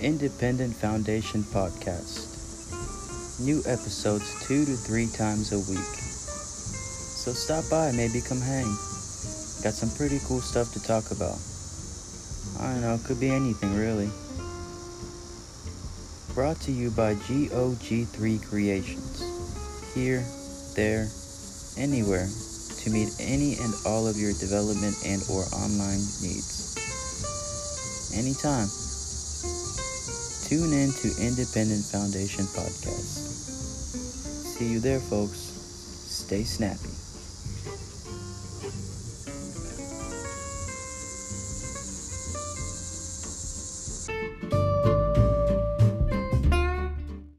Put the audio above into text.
Independent Foundation podcast. New episodes two to three times a week. So stop by, maybe come hang. Got some pretty cool stuff to talk about. I don't know, it could be anything really. Brought to you by GOG3 Creations. Here, there, anywhere to meet any and all of your development and or online needs. Anytime. Tune in to Independent Foundation Podcast. See you there, folks. Stay snappy.